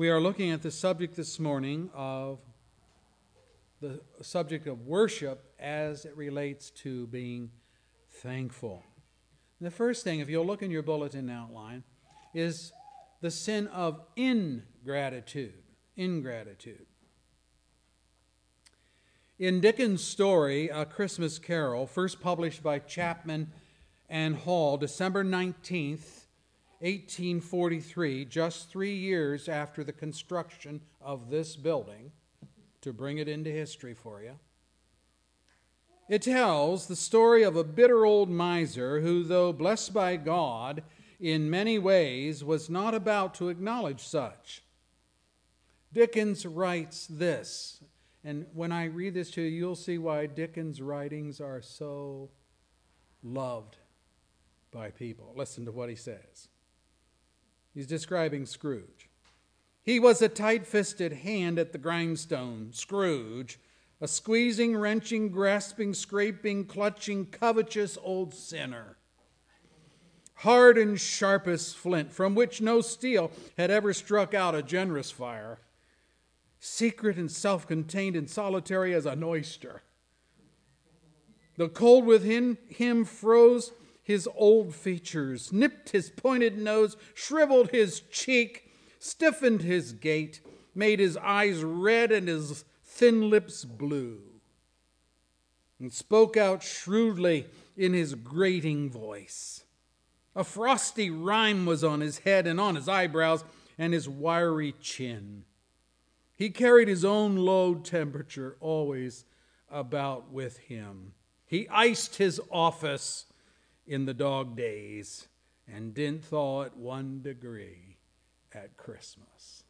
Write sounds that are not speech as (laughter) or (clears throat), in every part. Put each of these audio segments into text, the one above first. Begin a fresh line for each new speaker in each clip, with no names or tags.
We are looking at the subject this morning of the subject of worship as it relates to being thankful. The first thing, if you'll look in your bulletin outline, is the sin of ingratitude. Ingratitude. In Dickens' story, A Christmas Carol, first published by Chapman and Hall, December 19th, 1843, just three years after the construction of this building, to bring it into history for you, it tells the story of a bitter old miser who, though blessed by God in many ways, was not about to acknowledge such. Dickens writes this and when I read this to you, you'll see why Dickens' writings are so loved by people. Listen to what he says. He's describing Scrooge. He was a tight fisted hand at the grindstone, Scrooge, a squeezing, wrenching, grasping, scraping, clutching, covetous old sinner. Hard and sharp as flint, from which no steel had ever struck out a generous fire secret and self contained and solitary as an oyster. The cold within him froze his old features, nipped his pointed nose, shriveled his cheek, stiffened his gait, made his eyes red and his thin lips blue, and spoke out shrewdly in his grating voice. A frosty rime was on his head and on his eyebrows and his wiry chin. He carried his own low temperature always about with him. He iced his office in the dog days and didn't thaw it one degree at Christmas.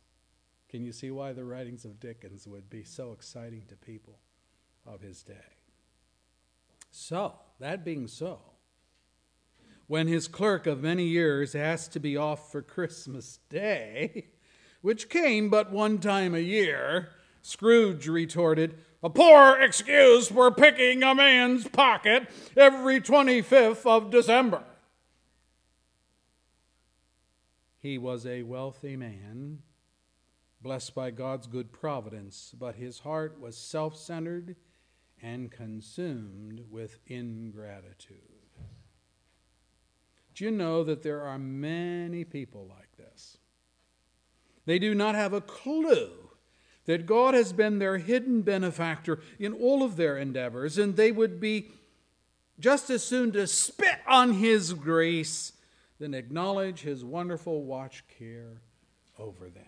Can you see why the writings of Dickens would be so exciting to people of his day? So, that being so, when his clerk of many years asked to be off for Christmas Day, (laughs) which came but one time a year, Scrooge retorted, A poor excuse for picking a man's pocket every 25th of December. He was a wealthy man, blessed by God's good providence, but his heart was self centered and consumed with ingratitude. Do you know that there are many people like this? They do not have a clue that God has been their hidden benefactor in all of their endeavors, and they would be just as soon to spit on His grace than acknowledge His wonderful watch care over them.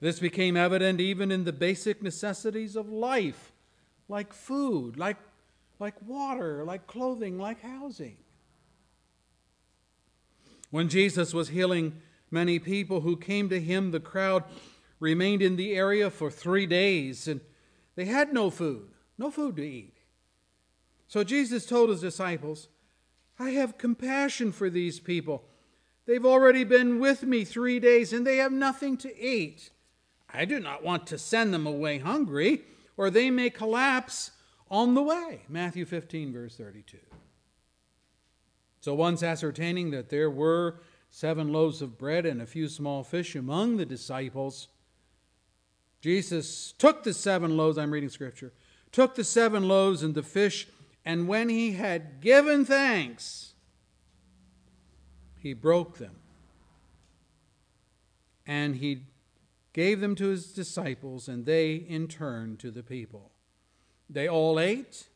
This became evident even in the basic necessities of life, like food, like, like water, like clothing, like housing. When Jesus was healing many people who came to him. The crowd remained in the area for three days, and they had no food, no food to eat. So Jesus told his disciples, I have compassion for these people. They've already been with me three days, and they have nothing to eat. I do not want to send them away hungry, or they may collapse on the way. Matthew 15, verse 32. So, once ascertaining that there were seven loaves of bread and a few small fish among the disciples. Jesus took the seven loaves, I'm reading scripture, took the seven loaves and the fish, and when he had given thanks, he broke them. And he gave them to his disciples, and they in turn to the people. They all ate,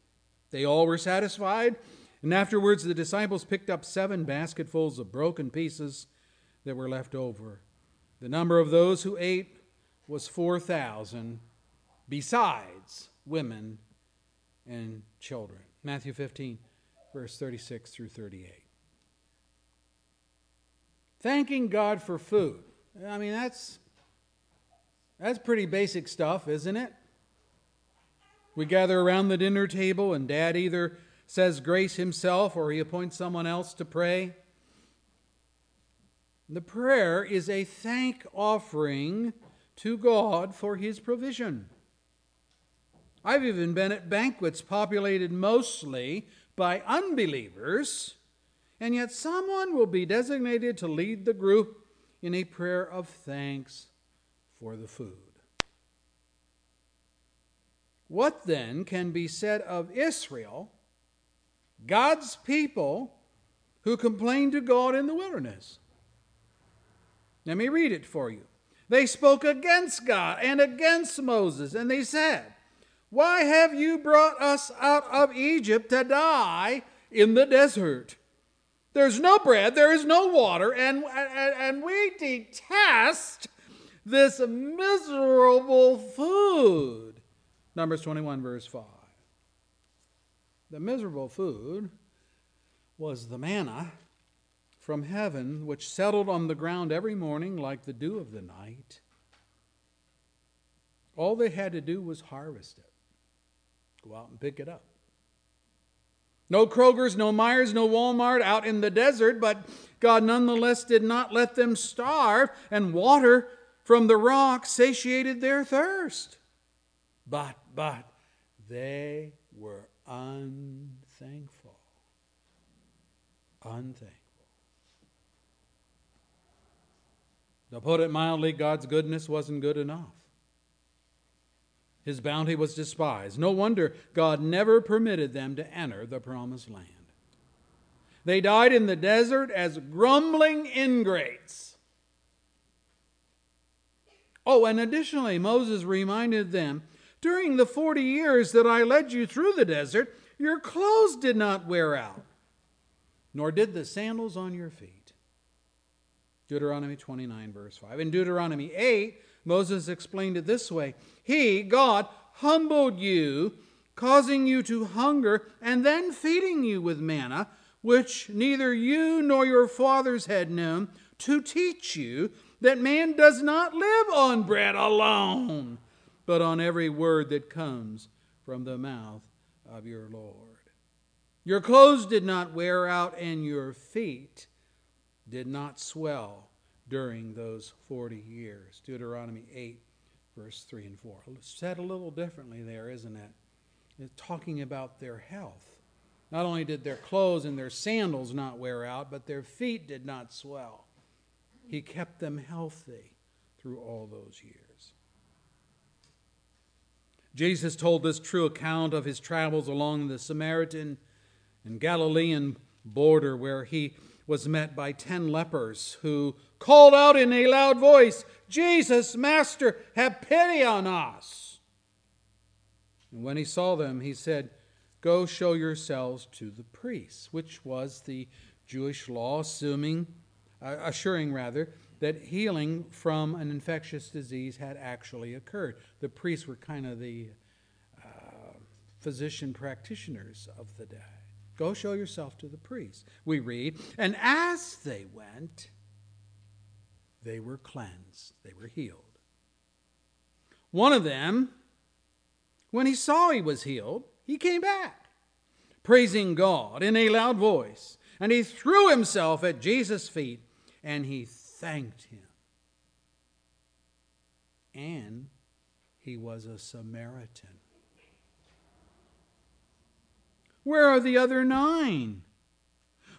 they all were satisfied, and afterwards, the disciples picked up seven basketfuls of broken pieces that were left over. The number of those who ate was 4,000, besides women and children. Matthew 15, verse 36 through 38. Thanking God for food. I mean, that's, that's pretty basic stuff, isn't it? We gather around the dinner table, and dad either says grace himself or he appoints someone else to pray. The prayer is a thank offering to God for his provision. I've even been at banquets populated mostly by unbelievers, and yet someone will be designated to lead the group in a prayer of thanks for the food. What then can be said of Israel, God's people, who complained to God in the wilderness? Let me read it for you. They spoke against God and against Moses, and they said, Why have you brought us out of Egypt to die in the desert? There's no bread, there is no water, and, and, and we detest this miserable food. Numbers 21, verse 5. The miserable food was the manna from heaven, which settled on the ground every morning like the dew of the night. All they had to do was harvest it, go out and pick it up. No Kroger's, no Meijers, no Walmart out in the desert, but God nonetheless did not let them starve, and water from the rock satiated their thirst. But, but, they were unthankful. Unthankful. To put it mildly, God's goodness wasn't good enough. His bounty was despised. No wonder God never permitted them to enter the promised land. They died in the desert as grumbling ingrates. Oh, and additionally, Moses reminded them during the 40 years that I led you through the desert, your clothes did not wear out, nor did the sandals on your feet. Deuteronomy 29, verse 5. In Deuteronomy 8, Moses explained it this way He, God, humbled you, causing you to hunger, and then feeding you with manna, which neither you nor your fathers had known, to teach you that man does not live on bread alone, but on every word that comes from the mouth of your Lord. Your clothes did not wear out, and your feet did not swell during those 40 years. Deuteronomy 8, verse 3 and 4. Said a little differently there, isn't it? It's talking about their health. Not only did their clothes and their sandals not wear out, but their feet did not swell. He kept them healthy through all those years. Jesus told this true account of his travels along the Samaritan and Galilean border where he was met by ten lepers who called out in a loud voice, Jesus, Master, have pity on us. And when he saw them, he said, Go show yourselves to the priests, which was the Jewish law, assuming, uh, assuring rather, that healing from an infectious disease had actually occurred. The priests were kind of the uh, physician practitioners of the day. Go show yourself to the priest. We read, and as they went, they were cleansed, they were healed. One of them, when he saw he was healed, he came back, praising God in a loud voice, and he threw himself at Jesus' feet and he thanked him. And he was a Samaritan. Where are the other nine?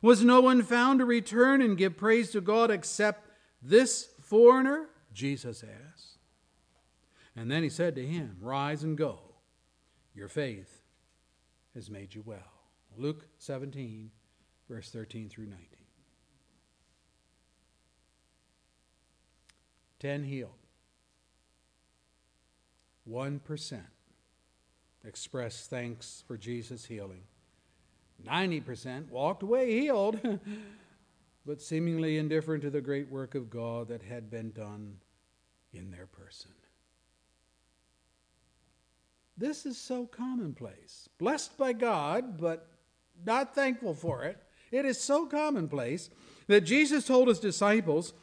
Was no one found to return and give praise to God except this foreigner? Jesus asked. And then he said to him, Rise and go. Your faith has made you well. Luke 17, verse 13 through 19. 10 healed. 1% expressed thanks for Jesus' healing. 90% walked away healed, (laughs) but seemingly indifferent to the great work of God that had been done in their person. This is so commonplace. Blessed by God, but not thankful for it. It is so commonplace that Jesus told his disciples,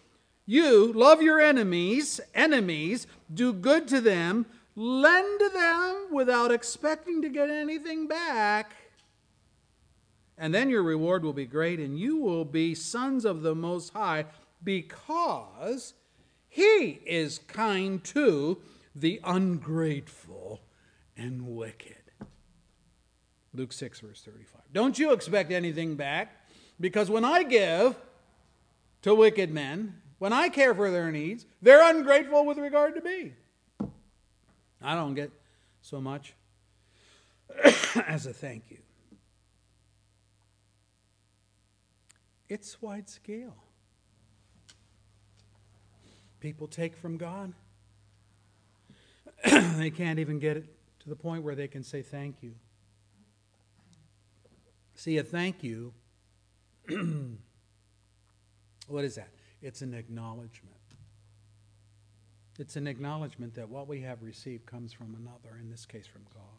You love your enemies, enemies, do good to them, lend to them without expecting to get anything back and then your reward will be great, and you will be sons of the Most High, because He is kind to the ungrateful and wicked. Luke 6, verse 35. Don't you expect anything back, because when I give to wicked men When I care for their needs, they're ungrateful with regard to me. I don't get so much (coughs) as a thank you. It's wide scale. People take from God. (clears throat) they can't even get it to the point where they can say thank you. See, a thank you, (clears throat) what is that? It's an acknowledgement. It's an acknowledgement that what we have received comes from another, in this case from God.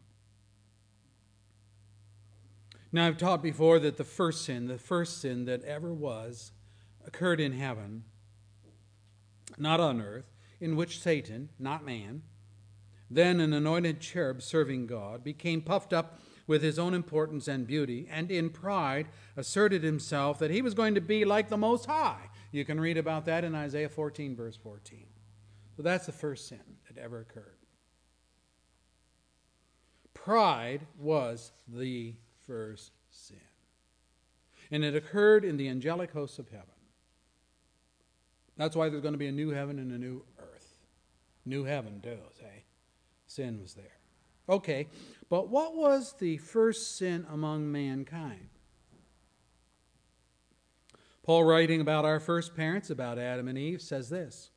Now, I've taught before that the first sin, the first sin that ever was, occurred in heaven, not on earth, in which Satan, not man, then an anointed cherub serving God, became puffed up with his own importance and beauty, and in pride asserted himself that he was going to be like the Most High. You can read about that in Isaiah 14, verse 14. So that's the first sin that ever occurred. Pride was the first sin. And it occurred in the angelic hosts of heaven. That's why there's going to be a new heaven and a new earth. New heaven, too, say. Sin was there. Okay, but what was the first sin among mankind? Paul, writing about our first parents, about Adam and Eve, says this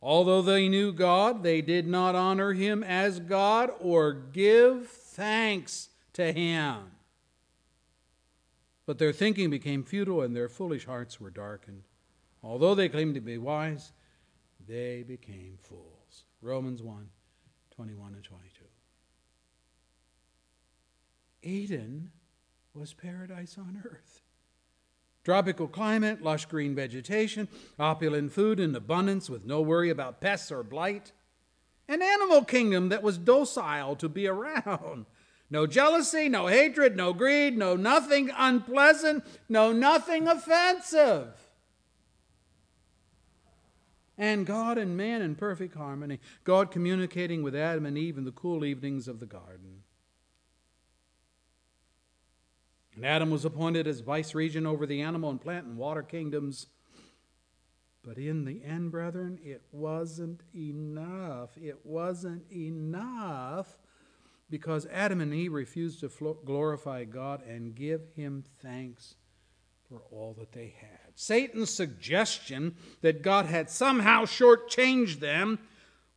Although they knew God, they did not honor him as God or give thanks to him. But their thinking became futile and their foolish hearts were darkened. Although they claimed to be wise, they became fools. Romans 1 21 and 22. Eden was paradise on earth. Tropical climate, lush green vegetation, opulent food in abundance with no worry about pests or blight. An animal kingdom that was docile to be (laughs) around. No jealousy, no hatred, no greed, no nothing unpleasant, no nothing offensive. And God and man in perfect harmony, God communicating with Adam and Eve in the cool evenings of the garden. And Adam was appointed as vice regent over the animal and plant and water kingdoms. But in the end, brethren, it wasn't enough. It wasn't enough because Adam and Eve refused to glorify God and give him thanks for all that they had. Satan's suggestion that God had somehow shortchanged them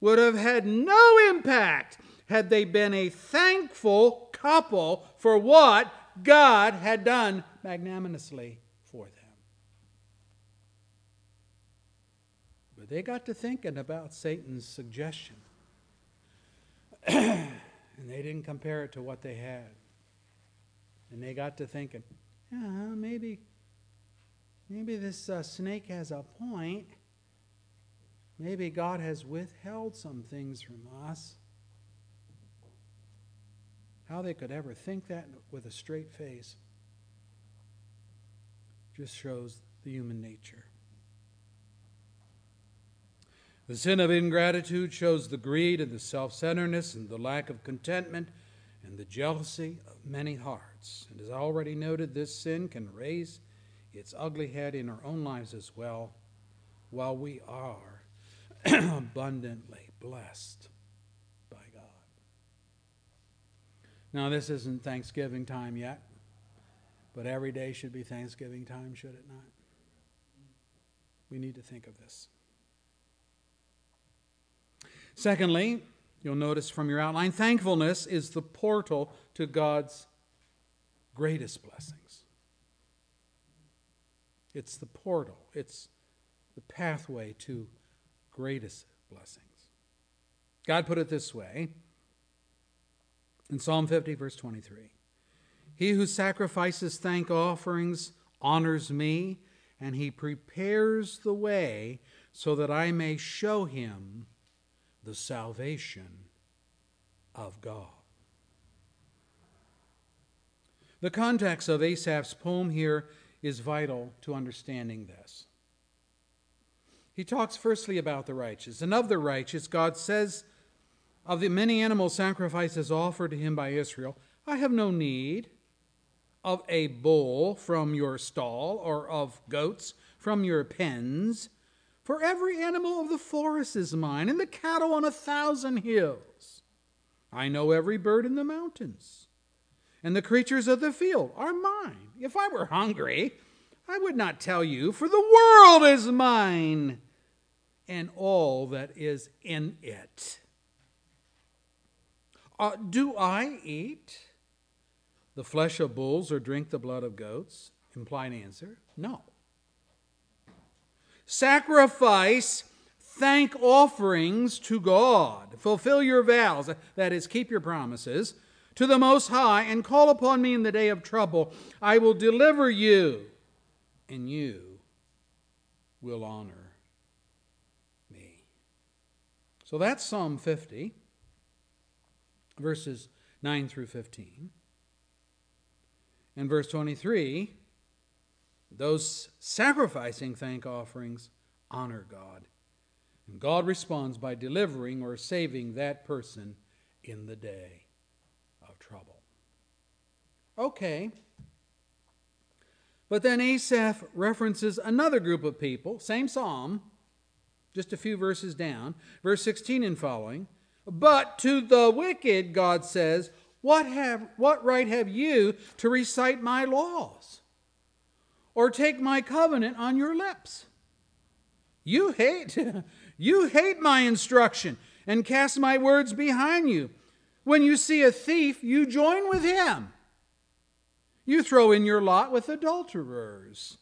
would have had no impact had they been a thankful couple for what God had done magnanimously for them. But they got to thinking about Satan's suggestion. (clears throat) and they didn't compare it to what they had. And they got to thinking, yeah, maybe, maybe this uh, snake has a point. Maybe God has withheld some things from us. How they could ever think that with a straight face just shows the human nature. The sin of ingratitude shows the greed and the self centeredness and the lack of contentment and the jealousy of many hearts. And as I already noted, this sin can raise its ugly head in our own lives as well, while we are (clears throat) abundantly blessed by God. Now, this isn't Thanksgiving time yet, but every day should be Thanksgiving time, should it not? We need to think of this. Secondly, you'll notice from your outline, thankfulness is the portal to God's greatest blessings. It's the portal, it's the pathway to greatest blessings. God put it this way in Psalm 50, verse 23 He who sacrifices thank offerings honors me, and he prepares the way so that I may show him the salvation of God. The context of Asaph's poem here is vital to understanding this. He talks firstly about the righteous, and of the righteous, God says, Of the many animal sacrifices offered to him by Israel, I have no need of a bull from your stall or of goats from your pens For every animal of the forest is mine, and the cattle on a thousand hills. I know every bird in the mountains, and the creatures of the field are mine. If I were hungry, I would not tell you, for the world is mine, and all that is in it. Uh, do I eat the flesh of bulls or drink the blood of goats? Implied answer no. Sacrifice thank offerings to God. Fulfill your vows, that is, keep your promises, to the Most High, and call upon me in the day of trouble. I will deliver you, and you will honor me. So that's Psalm 50, verses 9 through 15. And verse 23, those sacrificing thank offerings honor God. And God responds by delivering or saving that person in the day of trouble. Okay. But then Asaph references another group of people, same psalm, just a few verses down, verse 16 and following. But to the wicked, God says, what, have, what right have you to recite my laws or take my covenant on your lips? You hate, (laughs) you hate my instruction and cast my words behind you. When you see a thief, you join with him. You throw in your lot with adulterers.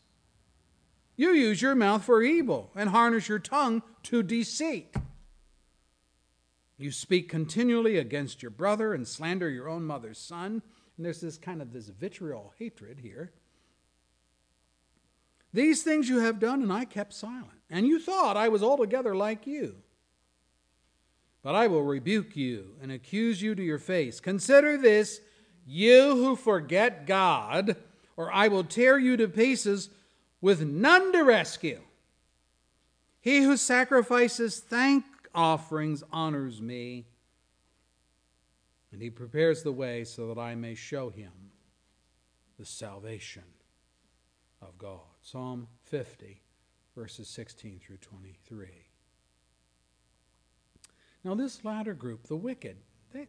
You use your mouth for evil and harness your tongue to deceit. You speak continually against your brother and slander your own mother's son. And there's this kind of this vitriol hatred here. These things you have done, and I kept silent. And you thought I was altogether like you. But I will rebuke you and accuse you to your face. Consider this, you who forget God, or I will tear you to pieces with none to rescue. He who sacrifices thank offerings honors me, and he prepares the way so that I may show him the salvation of God. Psalm 50, verses 16 through 23. Now, this latter group, the wicked, they,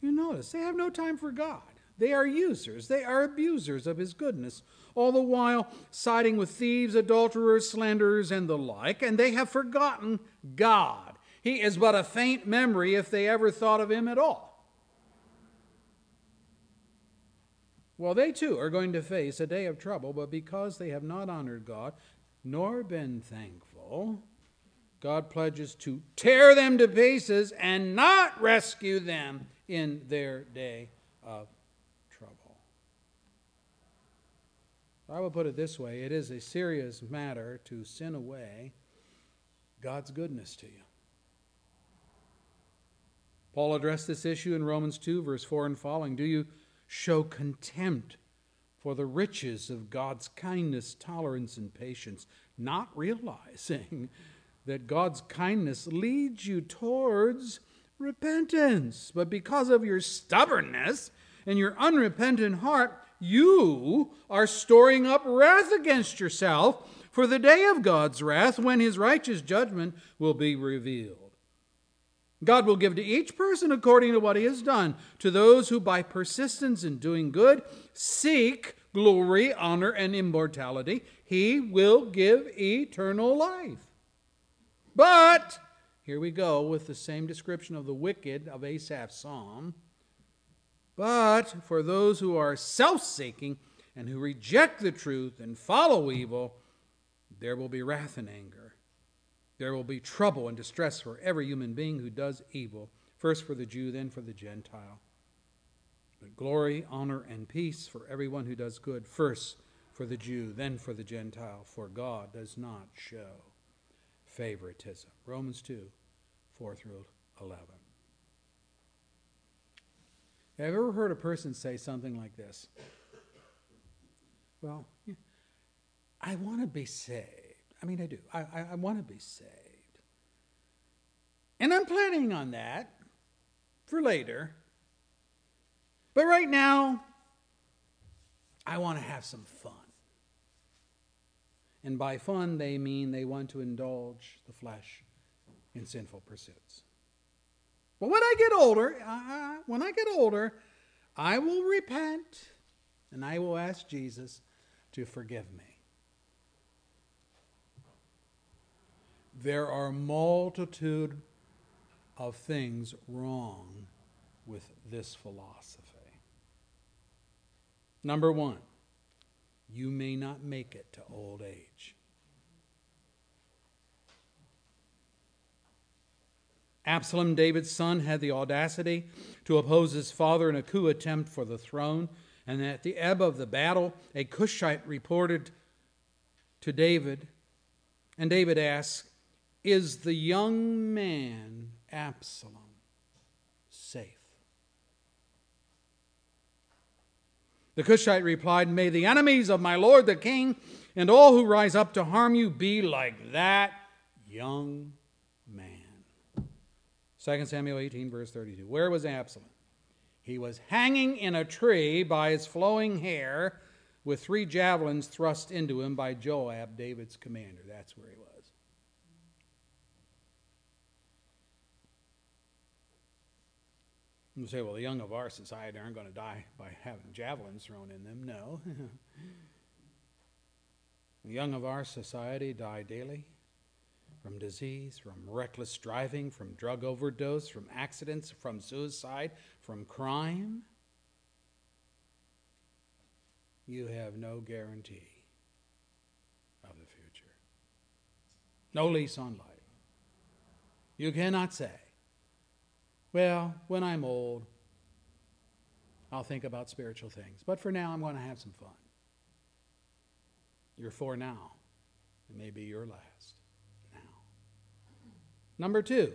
you notice, they have no time for God. They are users, they are abusers of his goodness, all the while siding with thieves, adulterers, slanderers, and the like, and they have forgotten God. He is but a faint memory if they ever thought of him at all. Well, they too are going to face a day of trouble, but because they have not honored God nor been thankful, God pledges to tear them to pieces and not rescue them in their day of trouble. I will put it this way it is a serious matter to sin away God's goodness to you. Paul addressed this issue in Romans 2, verse 4 and following. Do you show contempt for the riches of God's kindness, tolerance, and patience, not realizing (laughs) that God's kindness leads you towards repentance. But because of your stubbornness and your unrepentant heart, you are storing up wrath against yourself for the day of God's wrath when his righteous judgment will be revealed. God will give to each person according to what he has done. To those who, by persistence in doing good, seek glory, honor, and immortality, he will give eternal life. But, here we go with the same description of the wicked of Asaph's psalm. But for those who are self seeking and who reject the truth and follow evil, there will be wrath and anger. There will be trouble and distress for every human being who does evil, first for the Jew, then for the Gentile. But glory, honor, and peace for everyone who does good, first for the Jew, then for the Gentile, for God does not show favoritism. Romans 2 4 through 11. Have you ever heard a person say something like this? Well, I want to be saved. I mean, I do. I, I, I want to be saved. And I'm planning on that for later. But right now, I want to have some fun. And by fun, they mean they want to indulge the flesh in sinful pursuits. But when I get older, uh, when I get older, I will repent and I will ask Jesus to forgive me. There are multitude of things wrong with this philosophy. Number one, you may not make it to old age. Absalom, David's son, had the audacity to oppose his father in a coup attempt for the throne. And at the ebb of the battle, a Cushite reported to David, and David asked, Is the young man Absalom safe? The Cushite replied, May the enemies of my lord the king and all who rise up to harm you be like that young man. 2 Samuel 18, verse 32. Where was Absalom? He was hanging in a tree by his flowing hair with three javelins thrust into him by Joab, David's commander. That's where he was. You say, well, the young of our society aren't going to die by having javelins thrown in them. No. (laughs) the young of our society die daily from disease, from reckless driving, from drug overdose, from accidents, from suicide, from crime. You have no guarantee of the future, no lease on life. You cannot say, well, when I'm old, I'll think about spiritual things. But for now, I'm going to have some fun. You're for now. It may be your last. Now. Number two,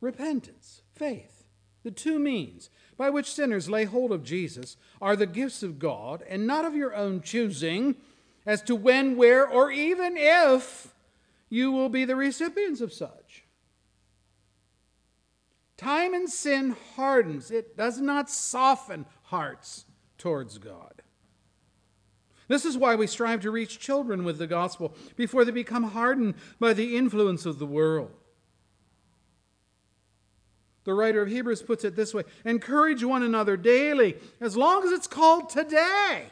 repentance, faith. The two means by which sinners lay hold of Jesus are the gifts of God and not of your own choosing as to when, where, or even if you will be the recipients of such. Time and sin hardens, it does not soften hearts towards God. This is why we strive to reach children with the gospel before they become hardened by the influence of the world. The writer of Hebrews puts it this way encourage one another daily, as long as it's called today,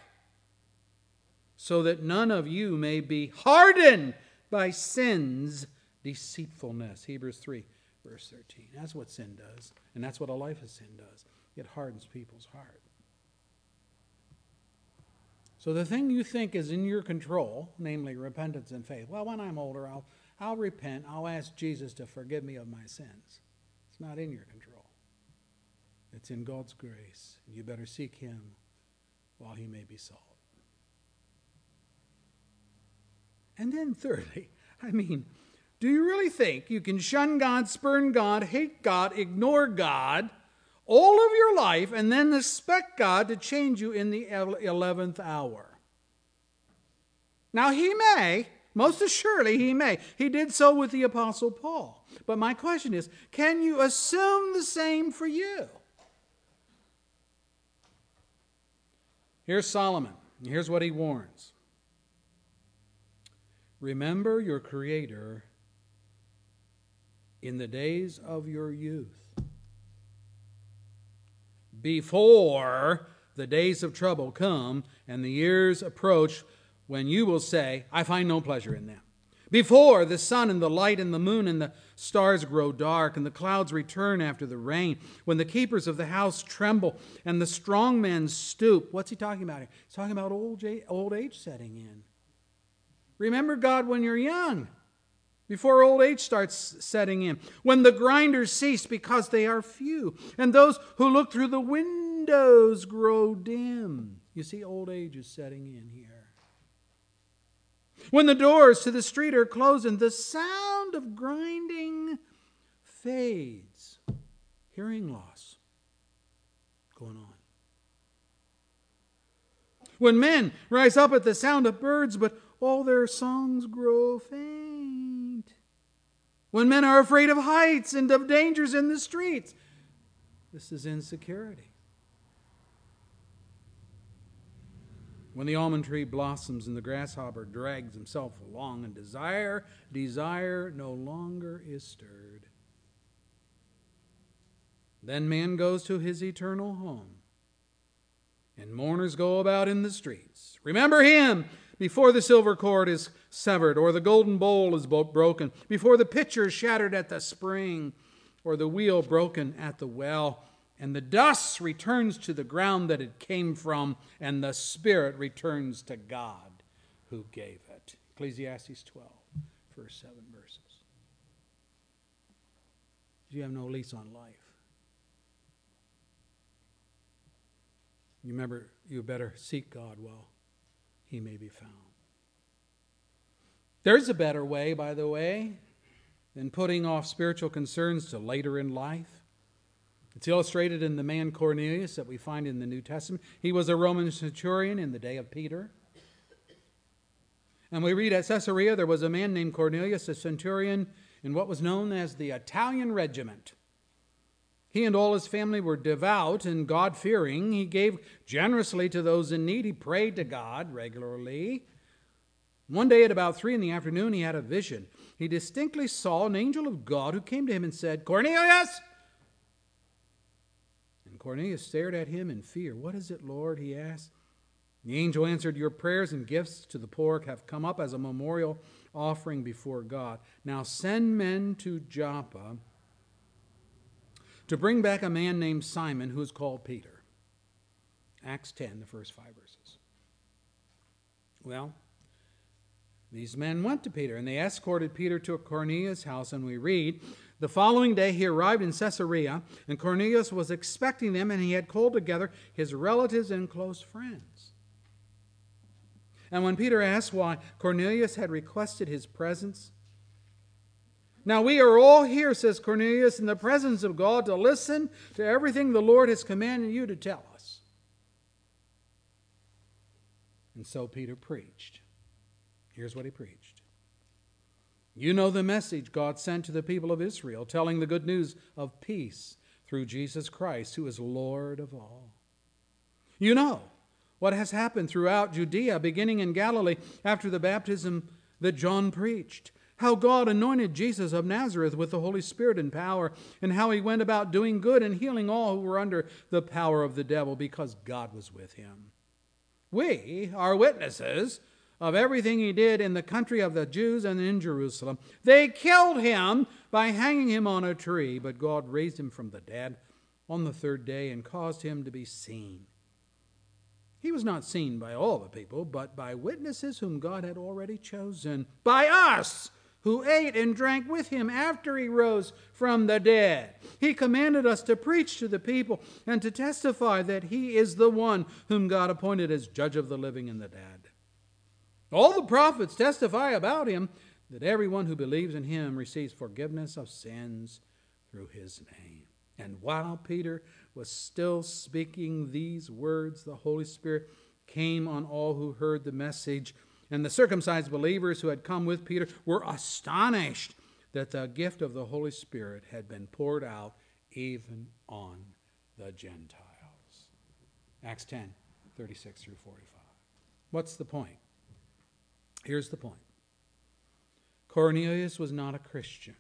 so that none of you may be hardened by sin's deceitfulness. Hebrews 3, verse 13. That's what sin does, and that's what a life of sin does. It hardens people's heart. So the thing you think is in your control, namely repentance and faith, well, when I'm older, I'll, I'll repent. I'll ask Jesus to forgive me of my sins. It's not in your control. It's in God's grace. You better seek Him while He may be sought. And then, (laughs) thirdly, I mean, do you really think you can shun God, spurn God, hate God, ignore God, all of your life and then expect God to change you in the 11th hour. Now, He may, most assuredly, He may. He did so with the Apostle Paul. But my question is can you assume the same for you? Here's Solomon. Here's what he warns Remember your Creator in the days of your youth before the days of trouble come and the years approach when you will say, I find no pleasure in them. Before the sun and the light and the moon and the stars grow dark and the clouds return after the rain, when the keepers of the house tremble and the strong men stoop. What's he talking about here? He's talking about old age, old age setting in. Remember God when you're young before old age starts setting in, when the grinders cease because they are few, and those who look through the windows grow dim. You see, old age is setting in here. When the doors to the street are closed and the sound of grinding fades, hearing loss going on. When men rise up at the sound of birds, but all their songs grow faint. When men are afraid of heights and of dangers in the streets, this is insecurity. when the almond tree blossoms and the grasshopper drags himself along, and desire, desire no longer is stirred. Then man goes to his eternal home, and mourners go about in the streets. Remember him before the silver cord is severed, or the golden bowl is broken, before the pitcher is shattered at the spring, or the wheel broken at the well and the dust returns to the ground that it came from, and the spirit returns to God who gave it. Ecclesiastes 12, first seven verses. You have no lease on life. You remember, you better seek God while he may be found. There's a better way, by the way, than putting off spiritual concerns to later in life. It's illustrated in the man Cornelius that we find in the New Testament. He was a Roman centurion in the day of Peter. And we read at Caesarea there was a man named Cornelius, a centurion in what was known as the Italian regiment. He and all his family were devout and God fearing. He gave generously to those in need. He prayed to God regularly. One day at about three in the afternoon, he had a vision. He distinctly saw an angel of God who came to him and said, Cornelius! And Cornelius stared at him in fear. What is it, Lord? he asked. The angel answered, Your prayers and gifts to the poor have come up as a memorial offering before God. Now send men to Joppa to bring back a man named Simon who is called Peter. Acts 10, the first five verses. Well, these men went to Peter and they escorted Peter to Cornelius' house, and we read the following day he arrived in Caesarea, and Cornelius was expecting them, and he had called together his relatives and close friends. And when Peter asked why Cornelius had requested his presence, now we are all here, says Cornelius, in the presence of God to listen to everything the Lord has commanded you to tell us. And so Peter preached. Here's what he preached you know the message God sent to the people of Israel, telling the good news of peace through Jesus Christ, who is Lord of all. You know what has happened throughout Judea, beginning in Galilee after the baptism that John preached. How God anointed Jesus of Nazareth with the Holy Spirit and power, and how he went about doing good and healing all who were under the power of the devil because God was with him. We are witnesses of everything he did in the country of the Jews and in Jerusalem. They killed him by hanging him on a tree, but God raised him from the dead on the third day and caused him to be seen. He was not seen by all the people, but by witnesses whom God had already chosen, by us who ate and drank with him after he rose from the dead. He commanded us to preach to the people and to testify that he is the one whom God appointed as judge of the living and the dead. All the prophets testify about him that everyone who believes in him receives forgiveness of sins through his name. And while Peter was still speaking these words, the Holy Spirit came on all who heard the message. And the circumcised believers who had come with Peter were astonished that the gift of the Holy Spirit had been poured out even on the Gentiles. Acts 10 36 through 45. What's the point? Here's the point Cornelius was not a Christian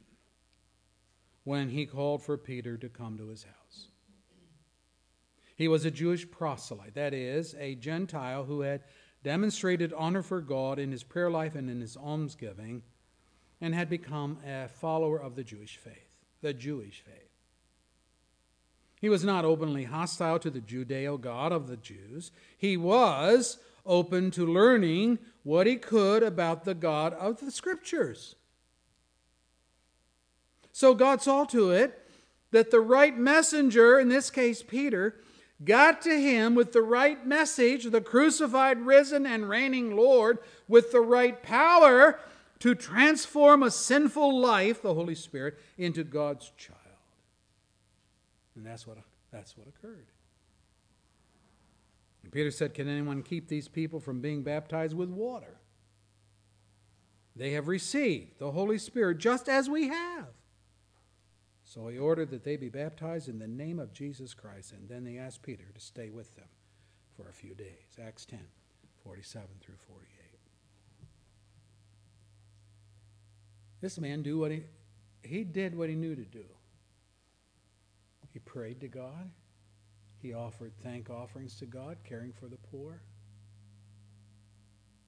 when he called for Peter to come to his house. He was a Jewish proselyte, that is, a Gentile who had demonstrated honor for God in his prayer life and in his almsgiving, and had become a follower of the Jewish faith, the Jewish faith. He was not openly hostile to the Judeo God of the Jews. He was open to learning what he could about the God of the Scriptures. So God saw to it that the right messenger, in this case Peter, got to him with the right message, the crucified, risen, and reigning Lord, with the right power to transform a sinful life, the Holy Spirit, into God's child. And that's what, that's what occurred. And Peter said, Can anyone keep these people from being baptized with water? They have received the Holy Spirit just as we have. So he ordered that they be baptized in the name of Jesus Christ, and then they asked Peter to stay with them for a few days. Acts 10 47 through 48. This man do what he he did what he knew to do. He prayed to God. He offered thank offerings to God, caring for the poor.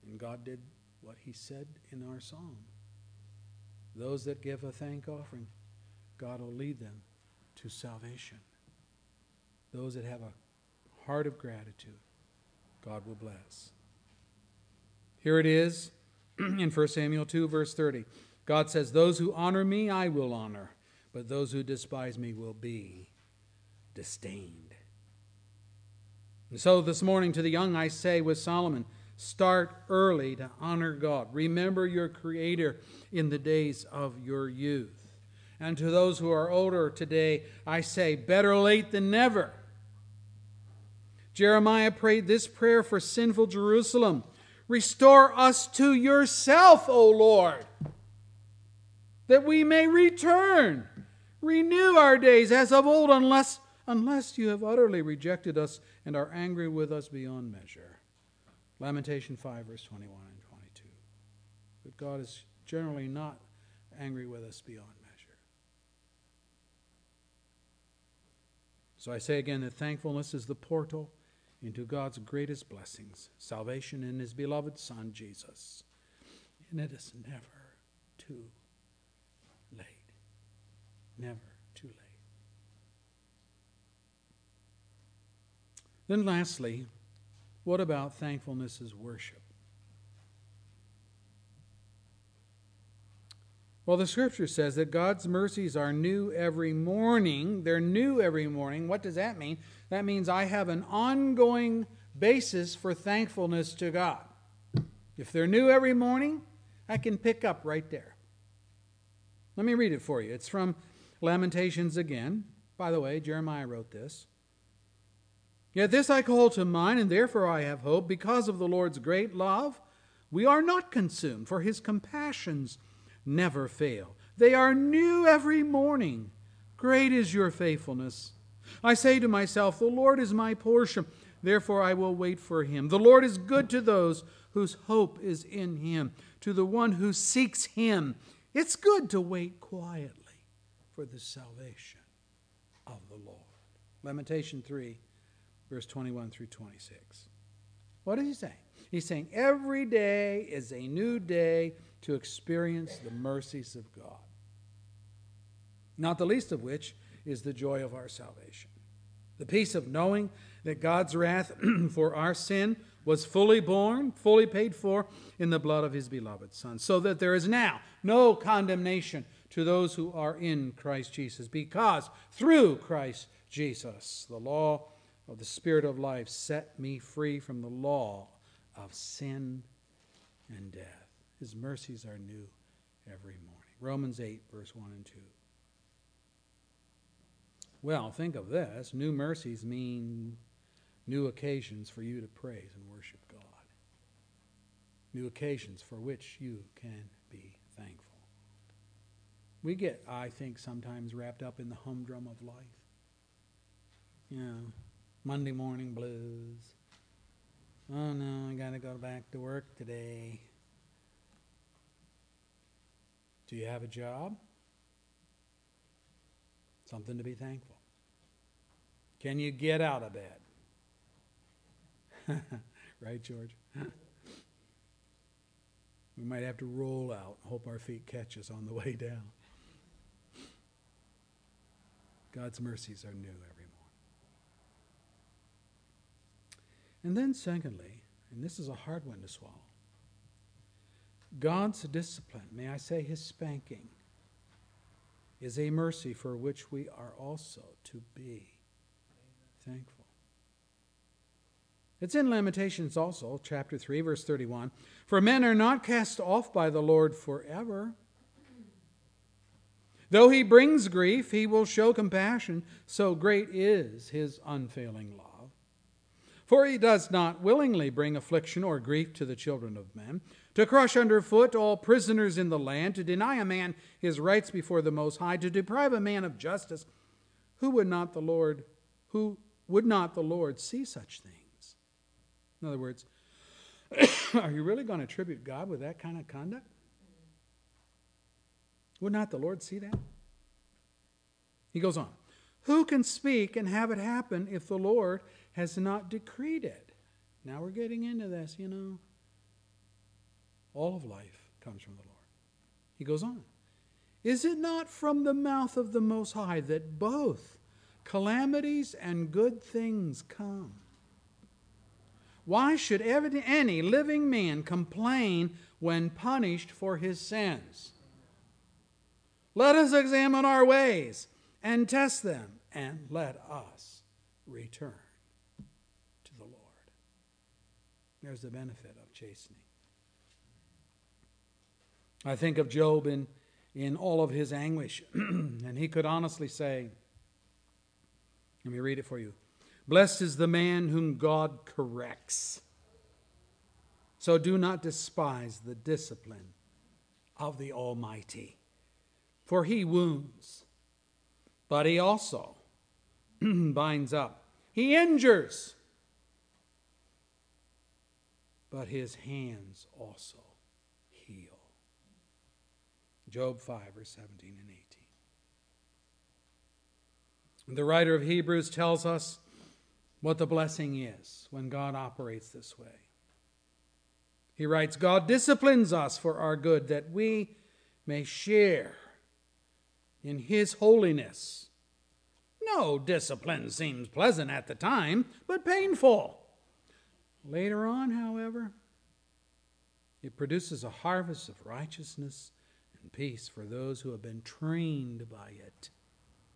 And God did what he said in our psalm. Those that give a thank offering, God will lead them to salvation. Those that have a heart of gratitude, God will bless. Here it is (clears throat) in 1 Samuel 2, verse 30. God says, Those who honor me, I will honor, but those who despise me will be disdained. And so this morning to the young, I say with Solomon, start early to honor God. Remember your Creator in the days of your youth. And to those who are older today, I say, better late than never. Jeremiah prayed this prayer for sinful Jerusalem Restore us to yourself, O Lord, that we may return. Renew our days as of old, unless, unless you have utterly rejected us and are angry with us beyond measure. Lamentation 5, verse 21 and 22. But God is generally not angry with us beyond measure. So I say again that thankfulness is the portal into God's greatest blessings salvation in His beloved Son, Jesus. And it is never too late. Never too late. Then, lastly, what about thankfulness as worship? Well, the scripture says that God's mercies are new every morning. They're new every morning. What does that mean? That means I have an ongoing basis for thankfulness to God. If they're new every morning, I can pick up right there. Let me read it for you. It's from Lamentations again. By the way, Jeremiah wrote this. Yet this I call to mind, and therefore I have hope. Because of the Lord's great love, we are not consumed, for his compassions never fail. They are new every morning. Great is your faithfulness. I say to myself, The Lord is my portion, therefore I will wait for him. The Lord is good to those whose hope is in him, to the one who seeks him. It's good to wait quietly for the salvation of the Lord. Lamentation 3, verse 21 through 26. What is he saying? He's saying every day is a new day to experience the mercies of God. Not the least of which is the joy of our salvation. The peace of knowing that God's wrath (clears throat) for our sin was fully borne, fully paid for in the blood of his beloved Son, so that there is now no condemnation to those who are in Christ Jesus, because through Christ Jesus, the law of the Spirit of life set me free from the law of sin and death. His mercies are new every morning. Romans 8, verse 1 and 2. Well, think of this new mercies mean new occasions for you to praise and worship God, new occasions for which you can be thankful. We get, I think, sometimes wrapped up in the humdrum of life. You know, Monday morning blues. Oh no, I got to go back to work today. Do you have a job? Something to be thankful. Can you get out of bed? (laughs) right, George? we might have to roll out hope our feet catch us on the way down. God's mercies are new every morning. And then, secondly, and this is a hard one to swallow, God's discipline, may I say his spanking, is a mercy for which we are also to be thankful. It's in Lamentations also, chapter 3, verse 31. For men are not cast off by the Lord forever. Though he brings grief, he will show compassion, so great is his unfailing love. For he does not willingly bring affliction or grief to the children of men, to crush underfoot all prisoners in the land, to deny a man his rights before the Most High, to deprive a man of justice. Who would not the Lord, who would not the Lord see such things? In other words, (coughs) Are you really going to attribute God with that kind of conduct? Would not the Lord see that? He goes on. Who can speak and have it happen if the Lord has not decreed it? Now we're getting into this, you know. All of life comes from the Lord. He goes on. Is it not from the mouth of the Most High that both calamities and good things come? Why should any living man complain when punished for his sins? Let us examine our ways and test them, and let us return to the Lord. There's the benefit of chastening. I think of Job in, in all of his anguish, (clears throat) and he could honestly say, let me read it for you. Blessed is the man whom God corrects. So do not despise the discipline of the Almighty, for he wounds, but he also (clears throat) binds up. He injures, but his hands also. Job 5, verse 17 and 18. The writer of Hebrews tells us what the blessing is when God operates this way. He writes, God disciplines us for our good that we may share in His holiness. No discipline seems pleasant at the time, but painful. Later on, however, it produces a harvest of righteousness and peace for those who have been trained by it.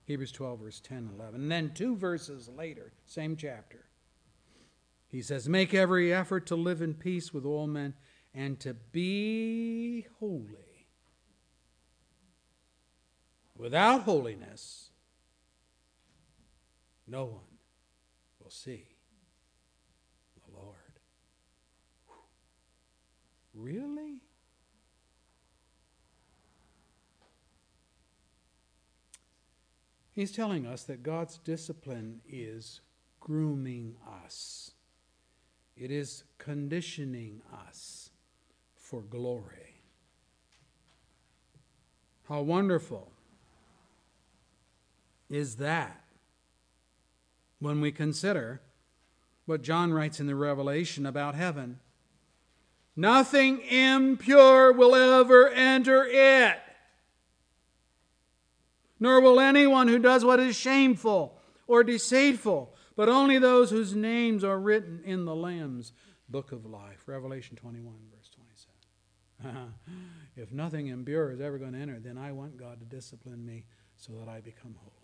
Hebrews 12, verse 10 and 11. And then two verses later, same chapter, he says, Make every effort to live in peace with all men and to be holy. Without holiness, no one will see the Lord. Really? He's telling us that God's discipline is grooming us, it is conditioning us for glory. How wonderful is that when we consider what John writes in the Revelation about heaven? Nothing impure will ever enter it nor will anyone who does what is shameful or deceitful, but only those whose names are written in the Lamb's book of life. Revelation 21, verse 27. (laughs) if nothing impure is ever going to enter, then I want God to discipline me so that I become holy.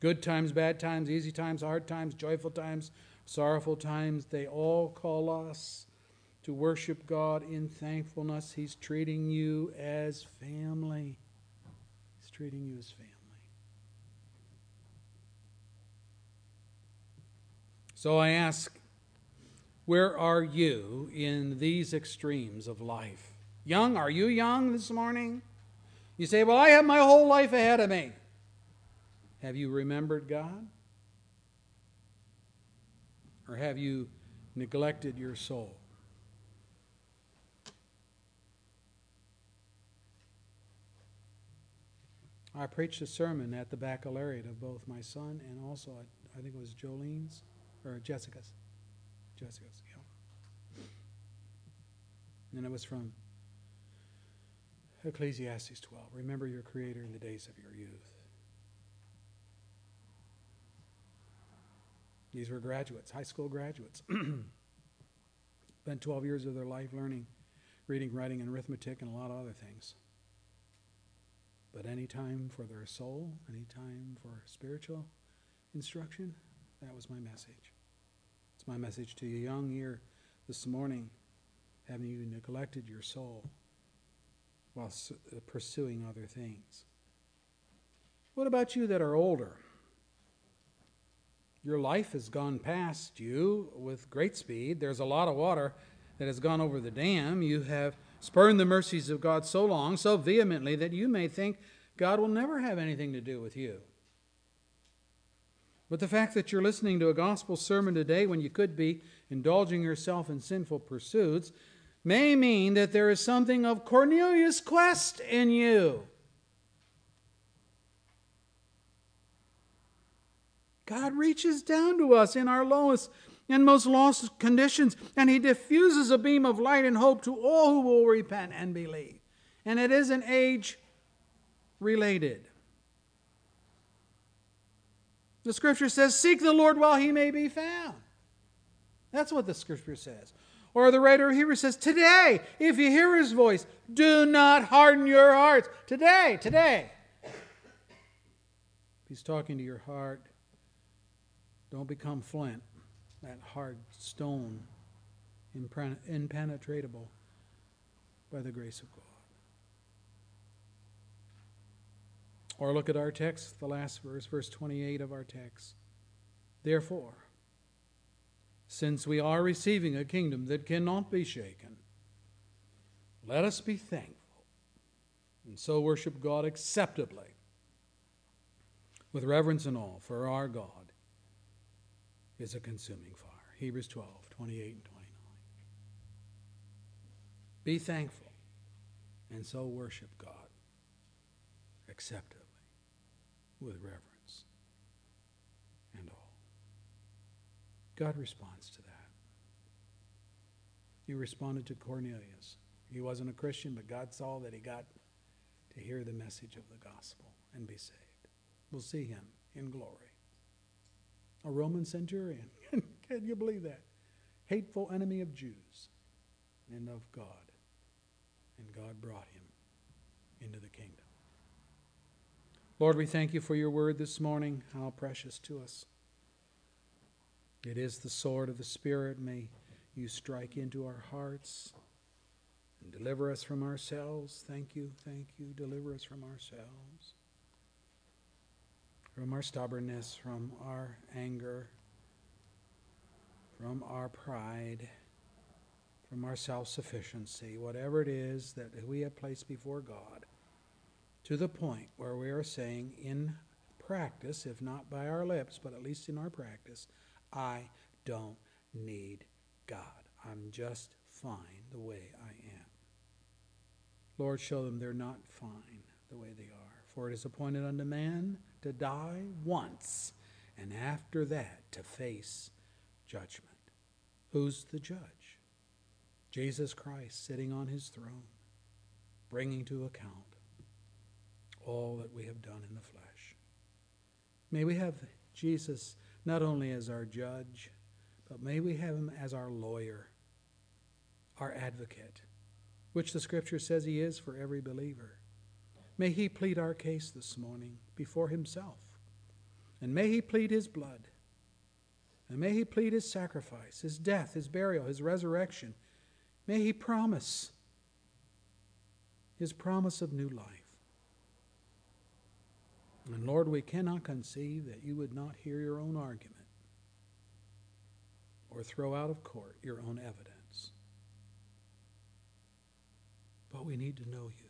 Good times, bad times, easy times, hard times, joyful times, sorrowful times, they all call us to worship God in thankfulness. He's treating you as family treating you as family. So I ask, where are you in these extremes of life? Young, are you young this morning? You say, Well, I have my whole life ahead of me. Have you remembered God? Or have you neglected your soul? I preached a sermon at the baccalaureate of both my son and also, I think it was Jolene's or Jessica's. Jessica's, yeah. And it was from Ecclesiastes 12. Remember your Creator in the days of your youth. These were graduates, high school graduates. (clears throat) Spent 12 years of their life learning, reading, writing, and arithmetic, and a lot of other things. But any time for their soul, any time for spiritual instruction, that was my message. It's my message to you young here this morning. Haven't you neglected your soul while uh, pursuing other things? What about you that are older? Your life has gone past you with great speed. There's a lot of water that has gone over the dam. You have spurned the mercies of God so long, so vehemently, that you may think God will never have anything to do with you. But the fact that you're listening to a gospel sermon today when you could be indulging yourself in sinful pursuits may mean that there is something of Cornelius' quest in you. God reaches down to us in our lowest and most lost conditions, and He diffuses a beam of light and hope to all who will repent and believe. And it isn't age related. The scripture says, Seek the Lord while he may be found. That's what the scripture says. Or the writer of Hebrews says, Today, if you hear his voice, do not harden your hearts. Today, today. If he's talking to your heart, don't become flint, that hard stone, impenetrable by the grace of God. Or look at our text, the last verse, verse 28 of our text. Therefore, since we are receiving a kingdom that cannot be shaken, let us be thankful and so worship God acceptably with reverence and awe, for our God is a consuming fire. Hebrews 12, 28 and 29. Be thankful and so worship God acceptably with reverence and all. God responds to that. He responded to Cornelius. He wasn't a Christian, but God saw that he got to hear the message of the gospel and be saved. We'll see him in glory. A Roman centurion. (laughs) Can you believe that? Hateful enemy of Jews and of God. And God brought him into the kingdom. Lord, we thank you for your word this morning. How precious to us. It is the sword of the Spirit. May you strike into our hearts and deliver us from ourselves. Thank you, thank you. Deliver us from ourselves, from our stubbornness, from our anger, from our pride, from our self sufficiency, whatever it is that we have placed before God to the point where we are saying in practice, if not by our lips, but at least in our practice, I don't need God. I'm just fine the way I am. Lord, show them they're not fine the way they are. For it is appointed unto man to die once, and after that to face judgment. Who's the judge? Jesus Christ sitting on his throne, bringing to account all that we have done in the flesh. May we have Jesus not only as our judge, but may we have him as our lawyer, our advocate, which the scripture says he is for every believer. May he plead our case this morning before himself. And may he plead his blood. And may he plead his sacrifice, his death, his burial, his resurrection. May he promise his promise of new life. And Lord, we cannot conceive that you would not hear your own argument or throw out of court your own evidence. But we need to know you.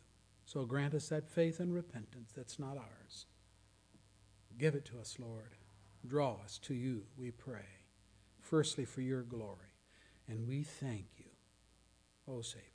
So grant us that faith and repentance that's not ours. Give it to us, Lord. Draw us to you, we pray. Firstly, for your glory. And we thank you, O Savior.